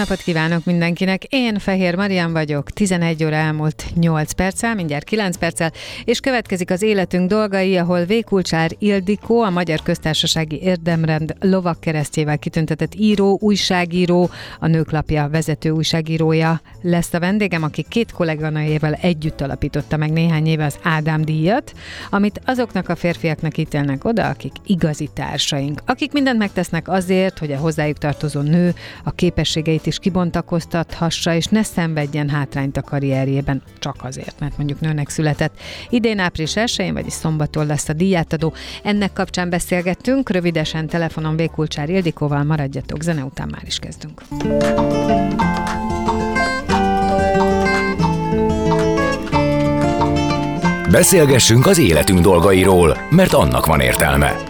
Napot kívánok mindenkinek! Én Fehér Marian vagyok, 11 óra elmúlt 8 perccel, mindjárt 9 perccel, és következik az életünk dolgai, ahol Vékulcsár Ildikó, a Magyar Köztársasági Érdemrend lovak keresztjével kitüntetett író, újságíró, a Nőklapja vezető újságírója lesz a vendégem, aki két kolléganőjével együtt alapította meg néhány éve az Ádám díjat, amit azoknak a férfiaknak ítélnek oda, akik igazi társaink, akik mindent megtesznek azért, hogy a hozzájuk tartozó nő a képessége képességeit is kibontakoztathassa, és ne szenvedjen hátrányt a karrierjében, csak azért, mert mondjuk nőnek született. Idén április 1 vagyis szombaton lesz a díjátadó. Ennek kapcsán beszélgettünk, rövidesen telefonon Békulcsár Ildikóval, maradjatok, zene után már is kezdünk. Beszélgessünk az életünk dolgairól, mert annak van értelme.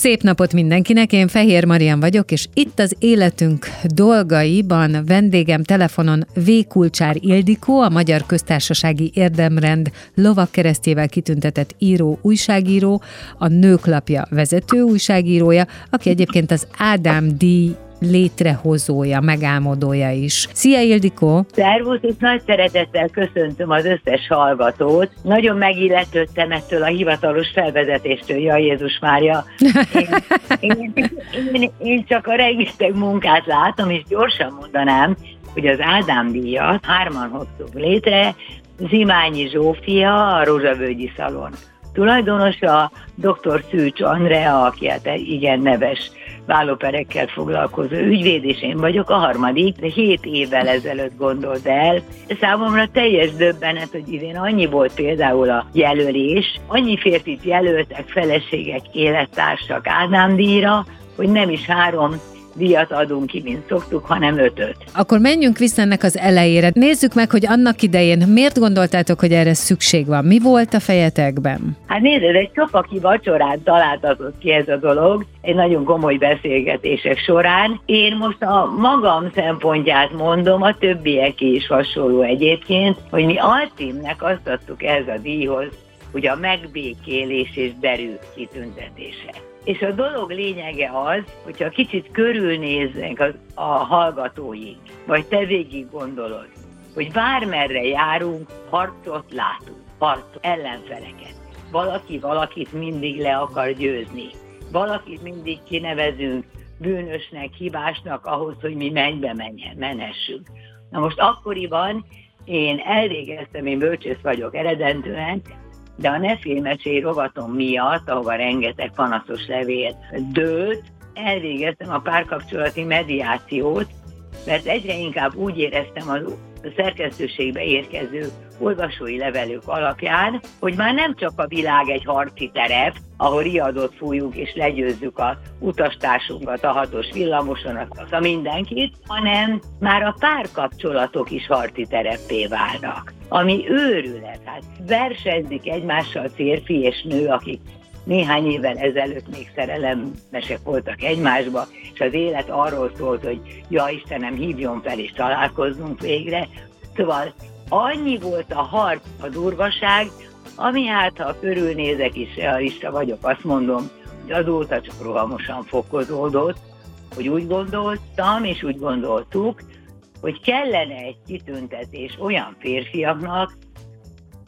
Szép napot mindenkinek, én Fehér Marian vagyok, és itt az életünk dolgaiban vendégem telefonon V. Kulcsár Ildikó, a Magyar Köztársasági Érdemrend lovak keresztjével kitüntetett író, újságíró, a Nőklapja vezető újságírója, aki egyébként az Ádám díj létrehozója, megálmodója is. Szia Ildikó! Szervusz, és nagy szeretettel köszöntöm az összes hallgatót. Nagyon megilletődtem ettől a hivatalos felvezetéstől, ja Jézus Mária. Én, én, én, én csak a rengeteg munkát látom, és gyorsan mondanám, hogy az Ádám díjat hárman hoztuk létre, Zimányi Zsófia, a Rózsavölgyi Szalon tulajdonosa, dr. Szűcs Andrea, aki hát igen neves vállóperekkel foglalkozó ügyvéd, és én vagyok a harmadik, de hét évvel ezelőtt gondolt el. Számomra teljes döbbenet, hogy idén annyi volt például a jelölés, annyi férfit jelöltek feleségek, élettársak Ádám díjra, hogy nem is három díjat adunk ki, mint szoktuk, hanem ötöt. Akkor menjünk vissza ennek az elejére. Nézzük meg, hogy annak idején miért gondoltátok, hogy erre szükség van? Mi volt a fejetekben? Hát nézd, egy csopaki vacsorát találtatott ki ez a dolog, egy nagyon komoly beszélgetések során. Én most a magam szempontját mondom, a többiek is hasonló egyébként, hogy mi alcímnek azt adtuk ez a díjhoz, hogy a megbékélés és derű kitüntetése. És a dolog lényege az, hogyha kicsit körülnéznek a, a hallgatóink, vagy te végig gondolod, hogy bármerre járunk, harcot látunk, harcot, ellenfeleket. Valaki valakit mindig le akar győzni. Valakit mindig kinevezünk bűnösnek, hibásnak ahhoz, hogy mi mennybe menjen, menhessünk. Na most akkoriban én elvégeztem, én bölcsész vagyok eredentően, de a nefélmesé rovatom miatt, ahova rengeteg panaszos levél dőlt, elvégeztem a párkapcsolati mediációt, mert egyre inkább úgy éreztem az szerkesztőségbe érkező olvasói levelők alapján, hogy már nem csak a világ egy harci terep, ahol riadott fújunk és legyőzzük a utastársunkat a hatos villamoson, a mindenkit, hanem már a párkapcsolatok is harci tereppé válnak. Ami őrület, hát versenyzik egymással férfi és nő, akik néhány évvel ezelőtt még szerelemmesek voltak egymásba, és az élet arról szólt, hogy ja Istenem, hívjon fel és találkozzunk végre. Szóval annyi volt a harc, a durvaság, ami hát, ha körülnézek is realista vagyok, azt mondom, hogy azóta csak rohamosan fokozódott, hogy úgy gondoltam, és úgy gondoltuk, hogy kellene egy kitüntetés olyan férfiaknak,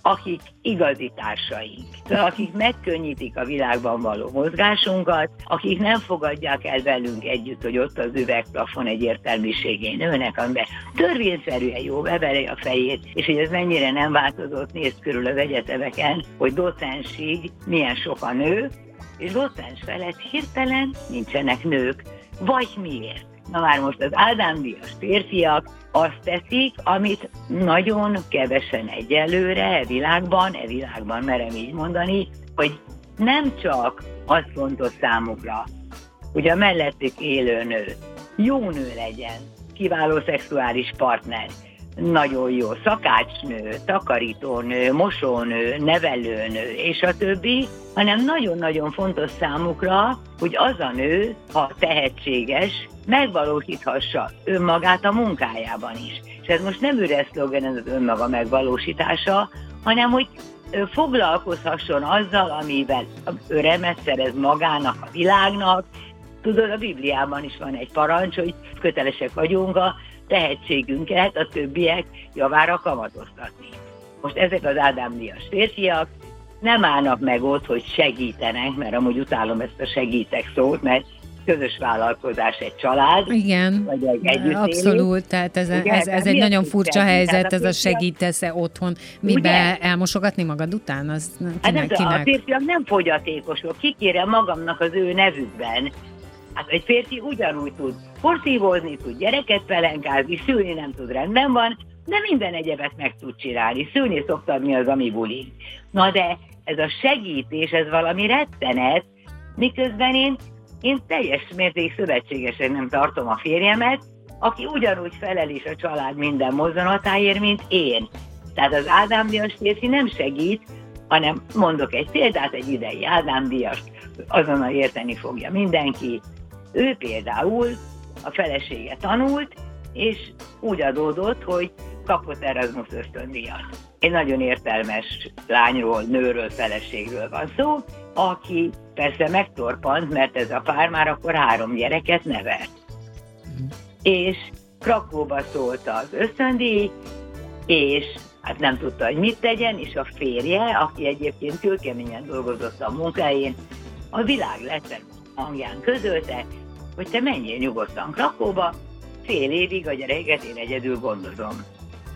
akik igazi társaink, akik megkönnyítik a világban való mozgásunkat, akik nem fogadják el velünk együtt, hogy ott az üvegplafon egy értelmiségén nőnek, amiben törvényszerűen jó beveri a fejét, és hogy ez mennyire nem változott, nézd körül az egyetemeken, hogy docensig milyen sok a nő, és docens felett hirtelen nincsenek nők. Vagy miért? Na már most az Ádám Díjas férfiak azt teszik, amit nagyon kevesen egyelőre e világban, e világban merem így mondani, hogy nem csak az fontos számukra, hogy a mellettük élő nő jó nő legyen, kiváló szexuális partner, nagyon jó szakácsnő, takarítónő, mosónő, nevelőnő, és a többi, hanem nagyon-nagyon fontos számukra, hogy az a nő, ha tehetséges, megvalósíthassa önmagát a munkájában is. És ez most nem üres szlogen ez az önmaga megvalósítása, hanem hogy foglalkozhasson azzal, amivel örömet szerez magának, a világnak. Tudod, a Bibliában is van egy parancs, hogy kötelesek vagyunk a tehetségünket a többiek javára kamatoztatni. Most ezek az Ádám Díjas férfiak nem állnak meg ott, hogy segítenek, mert amúgy utálom ezt a segítek szót, mert közös vállalkozás egy család. Igen, vagy egy együttélés. abszolút, tehát ez, Ugye, ez, ez egy nagyon furcsa helyzet, ez a segítesz-e otthon, mibe elmosogatni magad után? Az kinek, hát nem, kinek? A férfiak nem fogyatékosok, kikérem magamnak az ő nevükben. Hát egy férfi ugyanúgy tud porszívózni, tud gyereket pelenkázni, szülni nem tud, rendben van, de minden egyebet meg tud csinálni. Szülni szoktam mi az, ami buli. Na de ez a segítés, ez valami rettenet, miközben én, én teljes mérték szövetségesen nem tartom a férjemet, aki ugyanúgy felel is a család minden mozzanatáért, mint én. Tehát az Ádám Díjas férfi nem segít, hanem mondok egy példát, egy idei Ádám Díjast, azonnal érteni fogja mindenki. Ő például a felesége tanult, és úgy adódott, hogy kapott Erasmus ösztöndíjat. Egy nagyon értelmes lányról, nőről, feleségről van szó, aki persze megtorpant, mert ez a pár már akkor három gyereket nevelt. És Krakóba szólt az ösztöndíj, és hát nem tudta, hogy mit tegyen, és a férje, aki egyébként kőkeményen dolgozott a munkájén, a világ legszebb hangján közölte, hogy te menjél nyugodtan Krakóba, fél évig a gyereket én egyedül gondozom.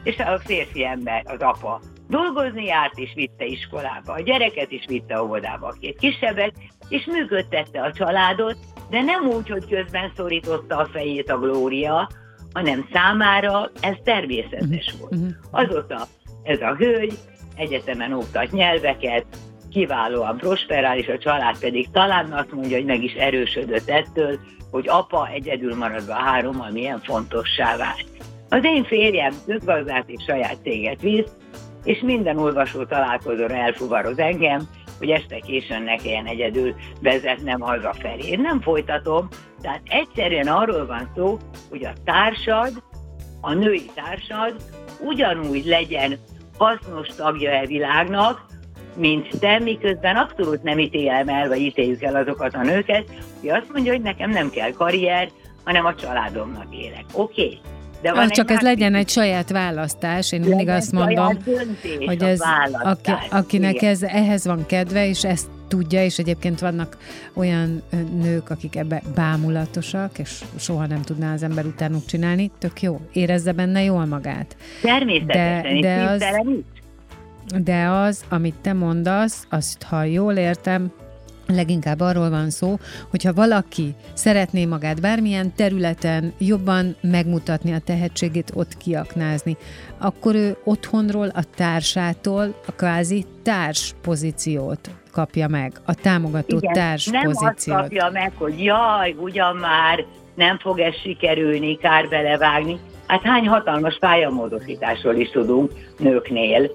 És a férfi ember, az apa dolgozni járt, és vitte iskolába a gyereket, és vitte óvodába a két kisebbet, és működtette a családot, de nem úgy, hogy közben szorította a fejét a glória, hanem számára ez természetes volt. Mhm. Azóta ez a hölgy egyetemen oktat nyelveket, kiválóan prosperál, és a család pedig talán azt mondja, hogy meg is erősödött ettől, hogy apa egyedül maradva hárommal milyen fontossá vált. Az én férjem közgazdát és saját céget visz, és minden olvasó találkozóra elfuvaroz engem, hogy este későn ne kelljen egyedül vezetnem hazafelé. Én nem folytatom, tehát egyszerűen arról van szó, hogy a társad, a női társad ugyanúgy legyen hasznos tagja e világnak, mint te, miközben abszolút nem ítélem el, vagy ítéljük el azokat a nőket, hogy azt mondja, hogy nekem nem kell karrier, hanem a családomnak élek. Oké, okay. De van csak ez legyen egy saját választás, én mindig azt mondom, hogy ez, aki, akinek ez, ehhez van kedve, és ezt tudja, és egyébként vannak olyan nők, akik ebbe bámulatosak, és soha nem tudná az ember utánuk csinálni, tök jó, érezze benne jól magát. Természetesen, de, de az, de az, amit te mondasz, azt ha jól értem, Leginkább arról van szó, hogyha valaki szeretné magát bármilyen területen jobban megmutatni a tehetségét, ott kiaknázni, akkor ő otthonról, a társától a kvázi társ pozíciót kapja meg, a támogató Igen, társ nem pozíciót. Nem azt kapja meg, hogy jaj, ugyan már nem fog ez sikerülni, kár belevágni. Hát hány hatalmas pályamódosításról is tudunk nőknél,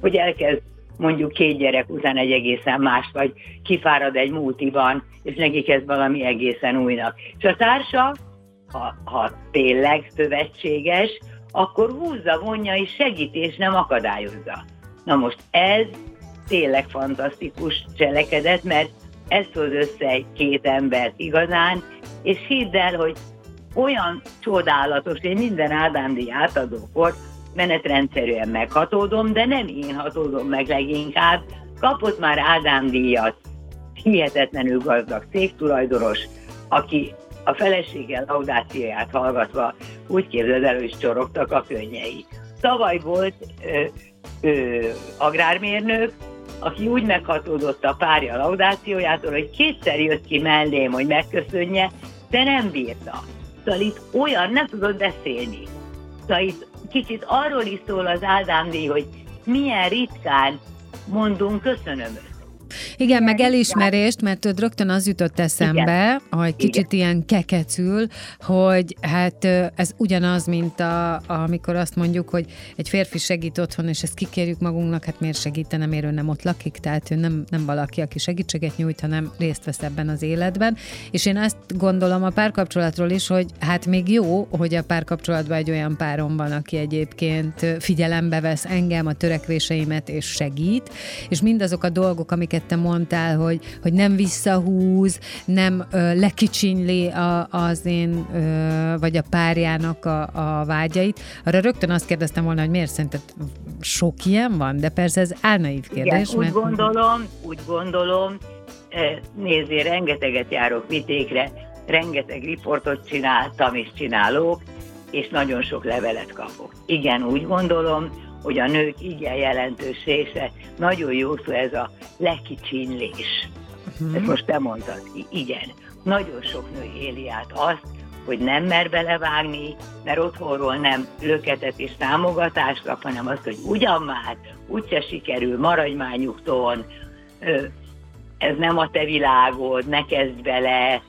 hogy elkezd mondjuk két gyerek után egy egészen más, vagy kifárad egy multiban, és neki kezd valami egészen újnak. És a társa, ha, ha tényleg szövetséges, akkor húzza, vonja és segít, és nem akadályozza. Na most ez tényleg fantasztikus cselekedet, mert ez hoz össze egy két embert igazán, és hidd el, hogy olyan csodálatos, én minden Ádám díj átadókor menetrendszerűen meghatódom, de nem én hatódom meg leginkább. Kapott már Ádám díjat, hihetetlenül gazdag cégtulajdonos, aki a feleséggel laudációját hallgatva úgy képzeld el, hogy csorogtak a könnyei. Tavaly volt ö, ö, agrármérnök, aki úgy meghatódott a párja laudációjától, hogy kétszer jött ki mellém, hogy megköszönje, de nem bírta. Szóval itt olyan, nem tudod beszélni. Szóval itt kicsit arról is szól az Ádám hogy milyen ritkán mondunk köszönöm igen, meg elismerést, mert tudod, rögtön az jutott eszembe, Igen. hogy kicsit Igen. ilyen kekecül, hogy hát ez ugyanaz, mint a, amikor azt mondjuk, hogy egy férfi segít otthon, és ezt kikérjük magunknak, hát miért segítene, miért ő nem ott lakik, tehát ő nem, nem valaki, aki segítséget nyújt, hanem részt vesz ebben az életben. És én ezt gondolom a párkapcsolatról is, hogy hát még jó, hogy a párkapcsolatban egy olyan párom van, aki egyébként figyelembe vesz engem, a törekvéseimet és segít, és mindazok a dolgok, amiket te mondtál, hogy, hogy nem visszahúz, nem ö, lekicsinyli a, az én, ö, vagy a párjának a, a vágyait. Arra rögtön azt kérdeztem volna, hogy miért szerinted sok ilyen van, de persze ez álnaív kérdés. Igen, mert... úgy gondolom, úgy gondolom, nézzé, rengeteget járok vitékre, rengeteg riportot csináltam és csinálok, és nagyon sok levelet kapok. Igen, úgy gondolom, hogy a nők igen jelentős része, nagyon jó szó ez a lekicsinlés. Uh-huh. Ezt most te mondtad ki. Igen, nagyon sok nő éli át azt, hogy nem mer belevágni, mert otthonról nem löketet és támogatást kap, hanem azt, hogy ugyan már, úgyse sikerül, maradj már nyugton, ez nem a te világod, ne kezdj bele.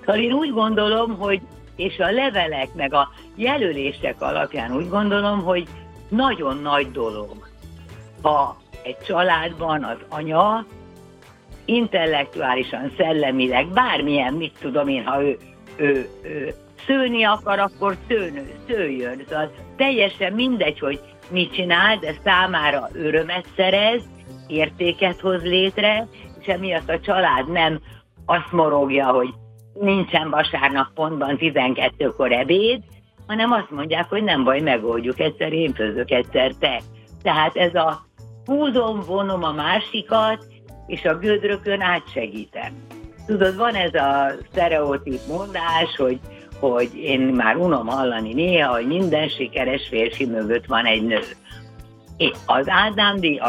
Szóval én úgy gondolom, hogy és a levelek, meg a jelölések alapján úgy gondolom, hogy nagyon nagy dolog, ha egy családban az anya intellektuálisan, szellemileg, bármilyen, mit tudom én, ha ő, ő, ő szőni akar, akkor szőnő, szőjön. Szóval teljesen mindegy, hogy mit csinál, de számára örömet szerez, értéket hoz létre, és emiatt a család nem azt morogja, hogy nincsen vasárnap pontban 12-kor ebéd, hanem azt mondják, hogy nem baj, megoldjuk, egyszer én főzök, egyszer te. Tehát ez a húzom, vonom a másikat, és a gödrökön átsegítem. Tudod, van ez a sztereotíp mondás, hogy, hogy én már unom hallani néha, hogy minden sikeres férfi mögött van egy nő. Az Ádám díj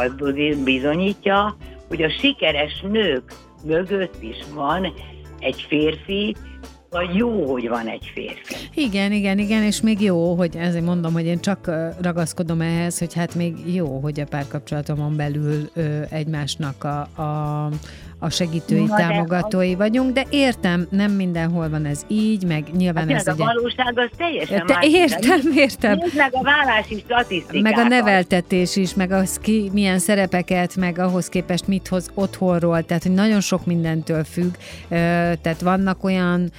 bizonyítja, hogy a sikeres nők mögött is van egy férfi, vagy jó, hogy van egy férfi. Igen, igen, igen, és még jó, hogy ezért mondom, hogy én csak ragaszkodom ehhez, hogy hát még jó, hogy a párkapcsolatomon belül ö, egymásnak a, a a segítői, Na, támogatói de, vagyunk, de értem, nem mindenhol van ez így, meg nyilván hát ez a ugye... valóság az teljesen te, más. Értem, értem. Nézd meg a vállási statisztikákat. Meg a neveltetés is, meg az ki milyen szerepeket, meg ahhoz képest mit hoz otthonról, tehát hogy nagyon sok mindentől függ. Tehát vannak olyan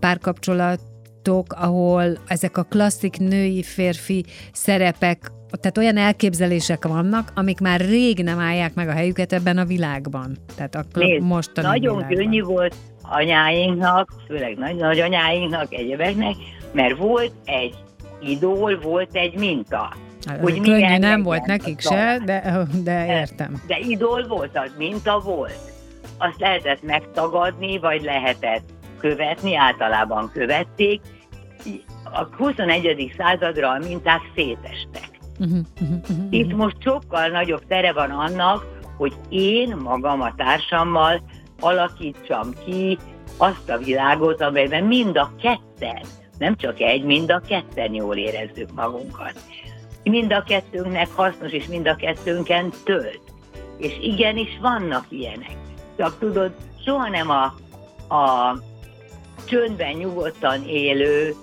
párkapcsolatok, ahol ezek a klasszik női férfi szerepek tehát olyan elképzelések vannak, amik már rég nem állják meg a helyüket ebben a világban. Tehát a Nézd, mostani Nagyon világban. könnyű volt anyáinknak, főleg nagy nagyanyáinknak, egyebeknek, mert volt egy idól, volt egy minta. Hát, hogy könnyű nem volt nekik se, de, de értem. De idól volt, az minta volt. Azt lehetett megtagadni, vagy lehetett követni, általában követték. A 21. századra a minták szétestek. Itt most sokkal nagyobb tere van annak, hogy én magam a társammal alakítsam ki azt a világot, amelyben mind a ketten, nem csak egy, mind a ketten jól érezzük magunkat. Mind a kettőnknek hasznos, és mind a kettőnken tölt. És igenis vannak ilyenek. Csak tudod, soha nem a, a csöndben nyugodtan élő,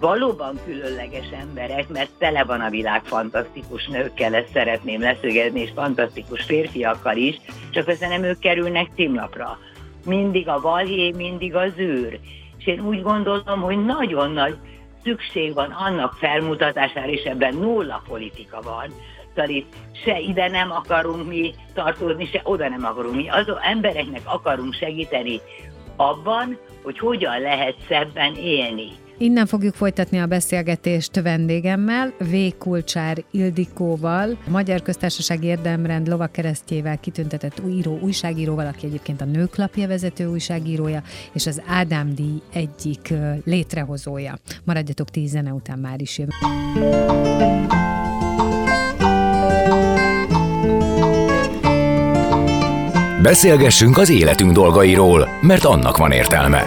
valóban különleges emberek, mert tele van a világ fantasztikus nőkkel, ezt szeretném leszögezni, és fantasztikus férfiakkal is, csak össze nem ők kerülnek címlapra. Mindig a valhé, mindig az űr. És én úgy gondolom, hogy nagyon nagy szükség van annak felmutatására, és ebben nulla politika van. Szóval itt se ide nem akarunk mi tartozni, se oda nem akarunk mi. Azon embereknek akarunk segíteni abban, hogy hogyan lehet szebben élni Innen fogjuk folytatni a beszélgetést vendégemmel, V. Kulcsár Ildikóval, a Magyar Köztársaság Érdemrend lovakkeresztjével kitüntetett író, újságíróval, aki egyébként a Nőklapja vezető újságírója, és az Ádám díj egyik létrehozója. Maradjatok tíz zene után már is jön. Beszélgessünk az életünk dolgairól, mert annak van értelme.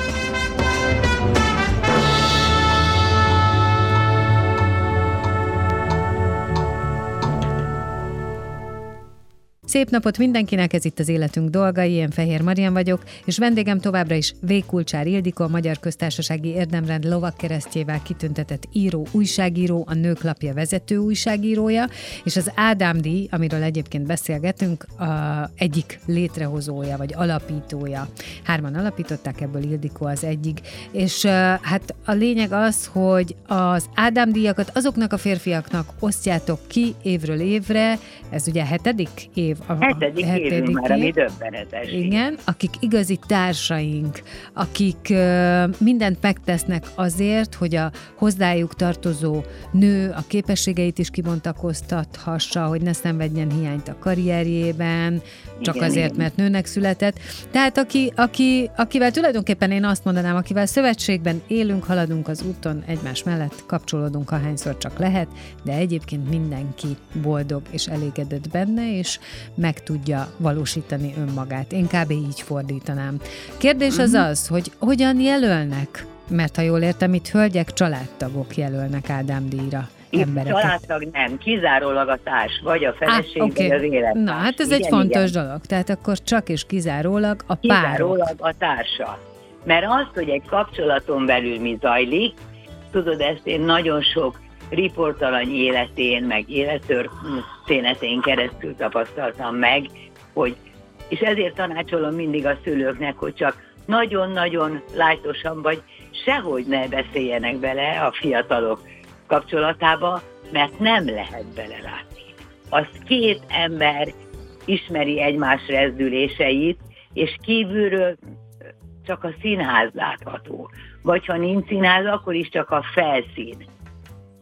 Szép napot mindenkinek, ez itt az Életünk dolgai, én Fehér Marian vagyok, és vendégem továbbra is V. Kulcsár Ildikó, a Magyar Köztársasági Érdemrend lovakkeresztjével kitüntetett író, újságíró, a Nőklapja vezető újságírója, és az Ádám díj, amiről egyébként beszélgetünk, a egyik létrehozója, vagy alapítója. Hárman alapították, ebből Ildikó az egyik. És hát a lényeg az, hogy az Ádám díjakat azoknak a férfiaknak osztjátok ki évről évre, ez ugye hetedik év a hetedik, hetedik évünk már, ami döbbenetes. Igen, akik igazi társaink, akik uh, mindent megtesznek azért, hogy a hozzájuk tartozó nő a képességeit is kibontakoztathassa, hogy ne szenvedjen hiányt a karrierjében, csak igen, azért, igen. mert nőnek született. Tehát aki, aki, akivel tulajdonképpen én azt mondanám, akivel szövetségben élünk, haladunk az úton egymás mellett, kapcsolódunk ahányszor csak lehet, de egyébként mindenki boldog és elégedett benne, és meg tudja valósítani önmagát. Én kb. így fordítanám. Kérdés az mhm. az, hogy hogyan jelölnek, mert ha jól értem, itt hölgyek, családtagok jelölnek Ádám díjra. Itt embereket. családtag nem, kizárólag a társ, vagy a feleség, ah, okay. vagy az élettárs. Na, hát ez igen, egy fontos igen. dolog. Tehát akkor csak és kizárólag a pár. Kizárólag a társa. Mert az, hogy egy kapcsolaton belül mi zajlik, tudod, ezt én nagyon sok riportalany életén, meg élettörténetén keresztül tapasztaltam meg, hogy, és ezért tanácsolom mindig a szülőknek, hogy csak nagyon-nagyon lájtosan, vagy sehogy ne beszéljenek bele a fiatalok kapcsolatába, mert nem lehet belelátni. Az két ember ismeri egymás rezdüléseit, és kívülről csak a színház látható. Vagy ha nincs színház, akkor is csak a felszín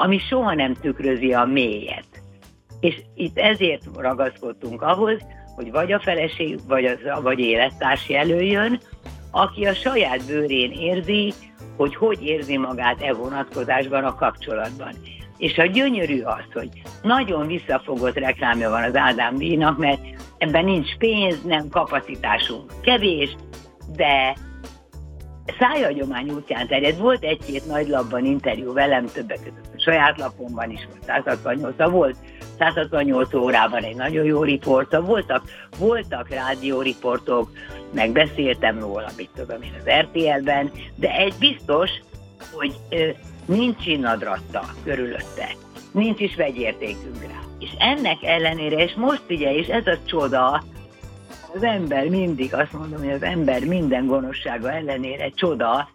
ami soha nem tükrözi a mélyet. És itt ezért ragaszkodtunk ahhoz, hogy vagy a feleség, vagy, az, vagy élettárs jelöljön, aki a saját bőrén érzi, hogy hogy érzi magát e vonatkozásban a kapcsolatban. És a gyönyörű az, hogy nagyon visszafogott reklámja van az Ádám díjnak, mert ebben nincs pénz, nem kapacitásunk kevés, de szájagyomány útján terjed. Volt egy-két nagy labban interjú velem, többek között a saját lapomban is volt 168 volt 168 órában egy nagyon jó riporta, voltak, voltak rádióriportok, meg beszéltem róla, mit tudom én az RTL-ben, de egy biztos, hogy ö, nincs innadratta körülötte, nincs is vegyértékünk rá. És ennek ellenére, és most ugye, és ez a csoda, az ember mindig, azt mondom, hogy az ember minden gonoszsága ellenére csoda,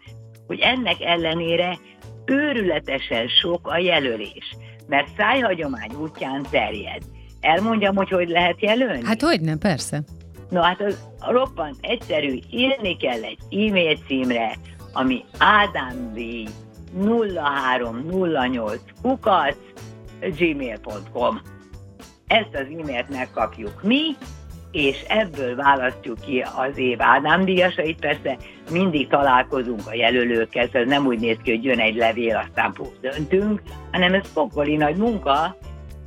hogy ennek ellenére őrületesen sok a jelölés, mert szájhagyomány útján terjed. Elmondjam, hogy hogy lehet jelölni? Hát hogy nem, persze. No hát az roppant egyszerű, írni kell egy e-mail címre, ami ádámdi 0308 kukac gmail.com. Ezt az e-mailt megkapjuk mi, és ebből választjuk ki az év Ádám díjasait. Persze mindig találkozunk a jelölőkkel, ez nem úgy néz ki, hogy jön egy levél, aztán puf, döntünk, hanem ez pokoli nagy munka,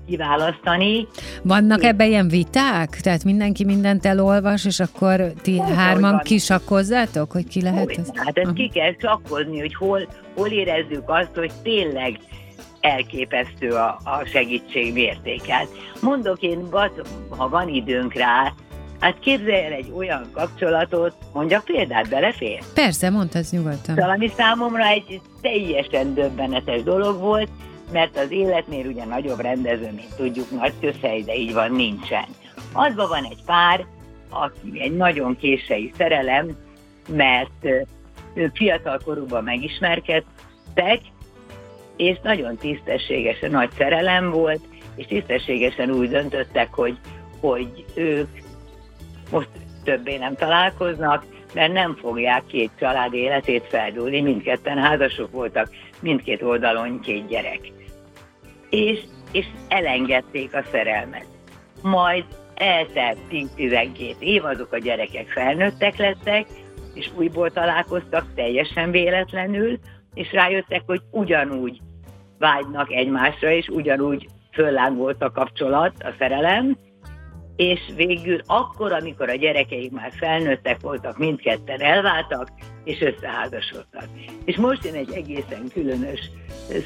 kiválasztani. Vannak ebben ilyen viták? Tehát mindenki mindent elolvas, és akkor ti Úgy hárman van. kisakkozzátok, hogy ki lehet ez? Hát ezt ki kell sakkozni, hogy hol, hol érezzük azt, hogy tényleg elképesztő a, a segítség mértéket. Mondok én, ha van időnk rá, Hát képzelj el egy olyan kapcsolatot, mondjak példát, belefér? Persze, mondhatsz nyugodtan. Szóval ami számomra egy teljesen döbbenetes dolog volt, mert az életnél ugye nagyobb rendező, mint tudjuk, nagy közhely, de így van, nincsen. Azban van egy pár, aki egy nagyon kései szerelem, mert ők fiatal korukban megismerkedtek, és nagyon tisztességesen nagy szerelem volt, és tisztességesen úgy döntöttek, hogy, hogy ők most többé nem találkoznak, mert nem fogják két család életét feldúlni, mindketten házasok voltak, mindkét oldalon két gyerek. És, és elengedték a szerelmet. Majd eltelt 10-12 év, azok a gyerekek felnőttek lettek, és újból találkoztak teljesen véletlenül, és rájöttek, hogy ugyanúgy vágynak egymásra, és ugyanúgy föllángolta a kapcsolat, a szerelem, és végül akkor, amikor a gyerekeik már felnőttek voltak, mindketten elváltak, és összeházasodtak. És most jön egy egészen különös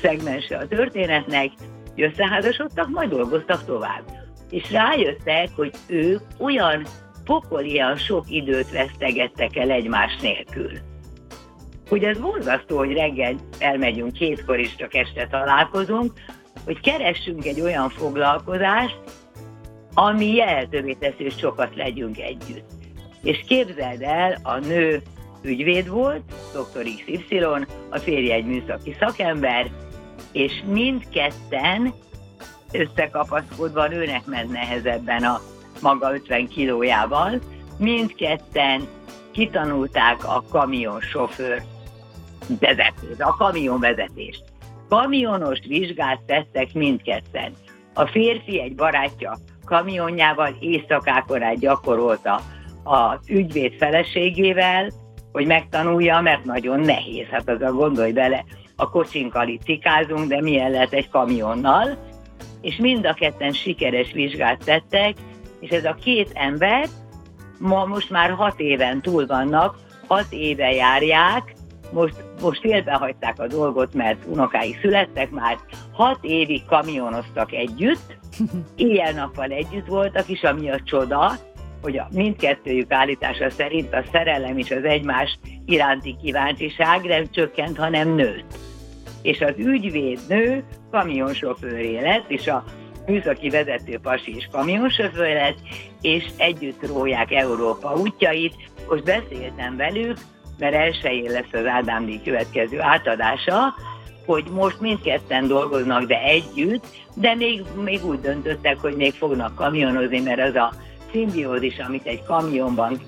szegmense a történetnek, hogy összeházasodtak, majd dolgoztak tovább. És rájöttek, hogy ők olyan pokolian sok időt vesztegettek el egymás nélkül. Hogy ez borzasztó, hogy reggel elmegyünk kétkor is, csak este találkozunk, hogy keressünk egy olyan foglalkozást, ami lehetővé teszi, hogy sokat legyünk együtt. És képzeld el, a nő ügyvéd volt, dr. XY, a férje egy műszaki szakember, és mindketten összekapaszkodva nőnek ment nehezebben a maga 50 kilójával, mindketten kitanulták a kamionsofőr vezetést, a kamionvezetést. Kamionos vizsgát tettek mindketten. A férfi egy barátja kamionjával éjszakákon át gyakorolta az ügyvéd feleségével, hogy megtanulja, mert nagyon nehéz. Hát az a gondolj bele, a kocsinkkal itt cikázunk, de milyen lehet egy kamionnal, és mind a ketten sikeres vizsgát tettek, és ez a két ember ma most már hat éven túl vannak, hat éve járják, most, most félbehagyták a dolgot, mert unokái születtek már, hat évig kamionoztak együtt, éjjel-nappal együtt voltak, és ami a csoda, hogy a mindkettőjük állítása szerint a szerelem és az egymás iránti kíváncsiság nem csökkent, hanem nőtt. És az ügyvéd nő kamionsofőré lett, és a műszaki vezető pasi is kamionsofőr lett, és együtt róják Európa útjait. Most beszéltem velük, mert elsőjén lesz az Ádám díj következő átadása, hogy most mindketten dolgoznak, de együtt, de még, még úgy döntöttek, hogy még fognak kamionozni, mert az a szimbiózis, amit egy kamionban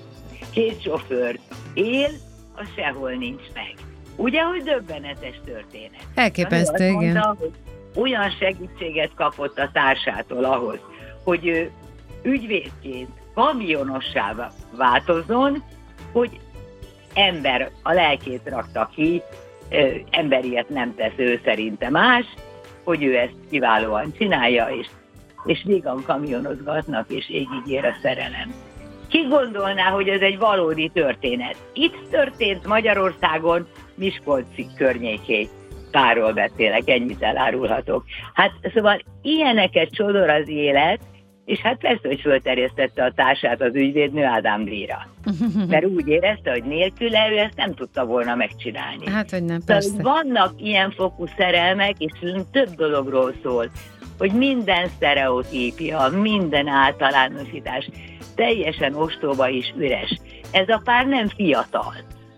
két sofőr él, az sehol nincs meg. Ugye, hogy döbbenetes történet. Elképesztő, igen. Mondta, hogy olyan segítséget kapott a társától ahhoz, hogy ő ügyvédként kamionossá változzon, hogy ember a lelkét rakta ki, emberiet nem tesz ő szerinte más, hogy ő ezt kiválóan csinálja, és, és vígan kamionozgatnak, és égig ér a szerelem. Ki gondolná, hogy ez egy valódi történet? Itt történt Magyarországon, Miskolci környékén párról beszélek, ennyit elárulhatok. Hát szóval ilyeneket csodor az élet, és hát persze, hogy fölterjesztette a társát az ügyvédnő Ádám Díjra. Mert úgy érezte, hogy nélküle ő ezt nem tudta volna megcsinálni. Hát, hogy nem, persze. Tehát vannak ilyen fokú szerelmek, és több dologról szól, hogy minden sztereotípia, minden általánosítás teljesen ostoba és üres. Ez a pár nem fiatal.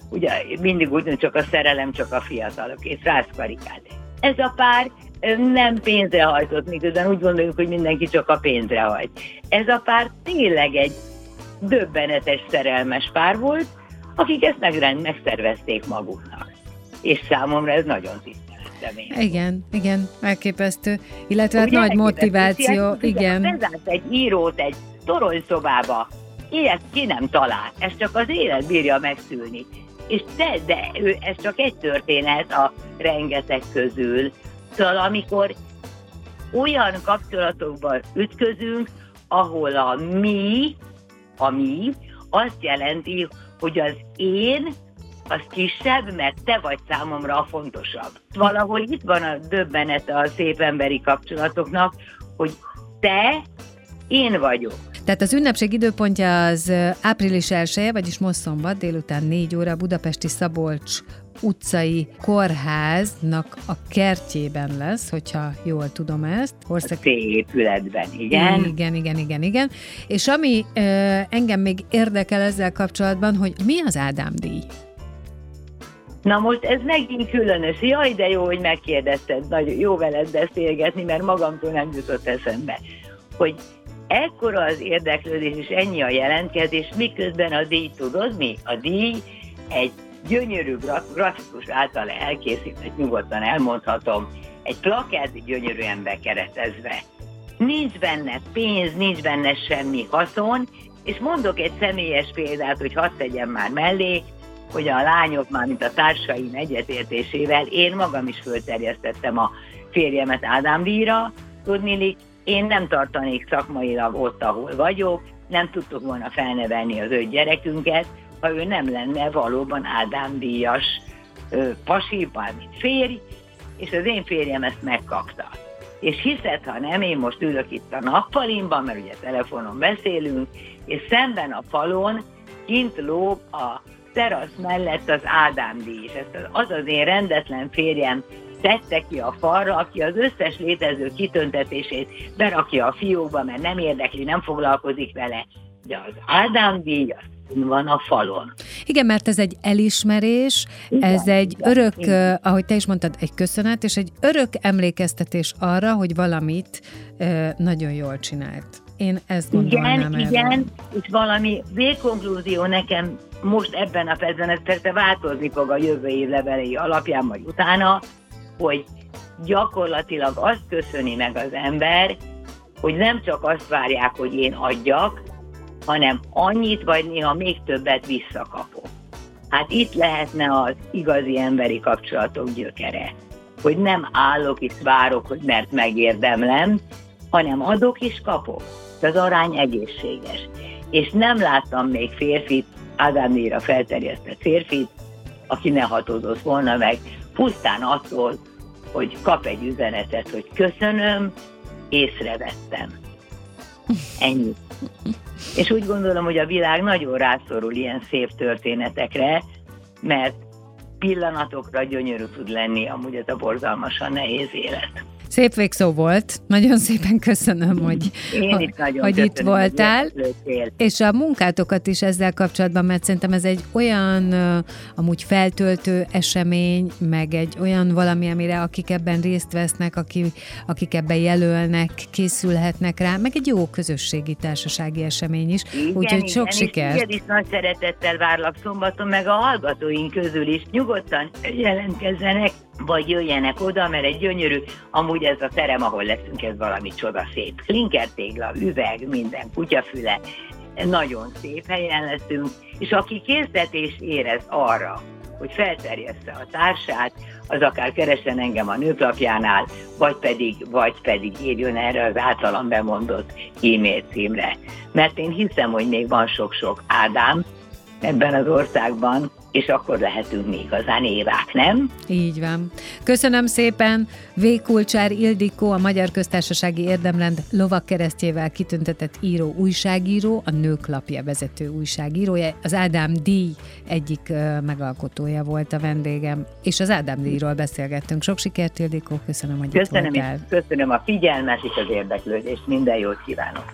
Ugye mindig úgy, csak a szerelem, csak a fiatalok, és rászkarikát. Ez a pár nem pénzre hajtott, miközben úgy gondoljuk, hogy mindenki csak a pénzre hajt. Ez a pár tényleg egy döbbenetes szerelmes pár volt, akik ezt megrend, megszervezték maguknak. És számomra ez nagyon tiszteletem. Igen, igen, elképesztő. Illetve hát nagy motiváció, igen. Bezárt egy írót egy toronyszobába, ilyet ki nem talál, ez csak az élet bírja megszülni. És de, de ő, ez csak egy történet a rengeteg közül, Szóval amikor olyan kapcsolatokban ütközünk, ahol a mi, a mi, azt jelenti, hogy az én az kisebb, mert te vagy számomra a fontosabb. Valahol itt van a döbbenete a szép emberi kapcsolatoknak, hogy te, én vagyok. Tehát az ünnepség időpontja az április 1 vagyis most szombat délután 4 óra Budapesti Szabolcs utcai kórháznak a kertjében lesz, hogyha jól tudom ezt. Ország... A épületben, igen. Igen, igen, igen, igen. És ami ö, engem még érdekel ezzel kapcsolatban, hogy mi az Ádám díj? Na most ez megint különös. Jaj, de jó, hogy megkérdezted. Nagyon jó veled beszélgetni, mert magamtól nem jutott eszembe. Hogy ekkora az érdeklődés, és ennyi a jelentkezés, miközben a díj, tudod mi? A díj egy gyönyörű grafikus által elkészített, nyugodtan elmondhatom, egy plakát gyönyörűen bekeretezve. Nincs benne pénz, nincs benne semmi haszon, és mondok egy személyes példát, hogy hadd tegyem már mellé, hogy a lányok, már mint a társaim egyetértésével, én magam is fölterjesztettem a férjemet Ádám díjra, tudnélik, én nem tartanék szakmailag ott, ahol vagyok, nem tudtuk volna felnevelni az öt gyerekünket, ha ő nem lenne valóban Ádám díjas pasi, mint férj, és az én férjem ezt megkapta. És hiszed, ha nem, én most ülök itt a nappalimban, mert ugye telefonon beszélünk, és szemben a falon kint lóg a terasz mellett az Ádám díj, és az az én rendetlen férjem tette ki a falra, aki az összes létező kitöntetését berakja a fiókba, mert nem érdekli, nem foglalkozik vele, de az Ádám díj az van a falon. Igen, mert ez egy elismerés, igen, ez egy igen, örök, igen. ahogy te is mondtad, egy köszönet, és egy örök emlékeztetés arra, hogy valamit nagyon jól csinált. Én ezt gondolnám Igen, igen, és valami végkonklúzió nekem most ebben a percben, ez persze változni fog a jövő év levelei alapján, vagy utána, hogy gyakorlatilag azt köszöni meg az ember, hogy nem csak azt várják, hogy én adjak, hanem annyit, vagy néha még többet visszakapok. Hát itt lehetne az igazi emberi kapcsolatok gyökere, hogy nem állok és várok, hogy mert megérdemlem, hanem adok és kapok. Az arány egészséges. És nem láttam még férfit, Ádámnéra felterjesztett férfit, aki ne hatódott volna meg, pusztán attól, hogy kap egy üzenetet, hogy köszönöm, észrevettem. Ennyi. És úgy gondolom, hogy a világ nagyon rászorul ilyen szép történetekre, mert pillanatokra gyönyörű tud lenni amúgy ez a borzalmasan nehéz élet. Szép végszó volt. Nagyon szépen köszönöm, hogy, Én nagyon hogy itt voltál. És a munkátokat is ezzel kapcsolatban, mert szerintem ez egy olyan amúgy feltöltő esemény, meg egy olyan valami, amire akik ebben részt vesznek, akik, akik ebben jelölnek, készülhetnek rá, meg egy jó közösségi társasági esemény is. Úgyhogy sok sikert. Igen, is nagy szeretettel várlak szombaton, meg a hallgatóink közül is nyugodtan jelentkezzenek vagy jöjjenek oda, mert egy gyönyörű, amúgy ez a terem, ahol leszünk, ez valami csoda szép. Klinkertégla, üveg, minden, kutyafüle, nagyon szép helyen leszünk, és aki készítés érez arra, hogy felterjessze a társát, az akár keresen engem a nőklapjánál, vagy pedig, vagy pedig írjon erre az általam bemondott e-mail címre. Mert én hiszem, hogy még van sok-sok Ádám ebben az országban, és akkor lehetünk mi igazán évák, nem? Így van. Köszönöm szépen V. Kulcsár Ildikó, a Magyar Köztársasági Érdemlend lovak keresztjével kitüntetett író, újságíró, a Nők lapja vezető újságírója, az Ádám díj egyik megalkotója volt a vendégem, és az Ádám díjról beszélgettünk. Sok sikert, Ildikó, köszönöm, hogy köszönöm, itt voltál. Köszönöm a figyelmet és az érdeklődést, minden jót kívánok!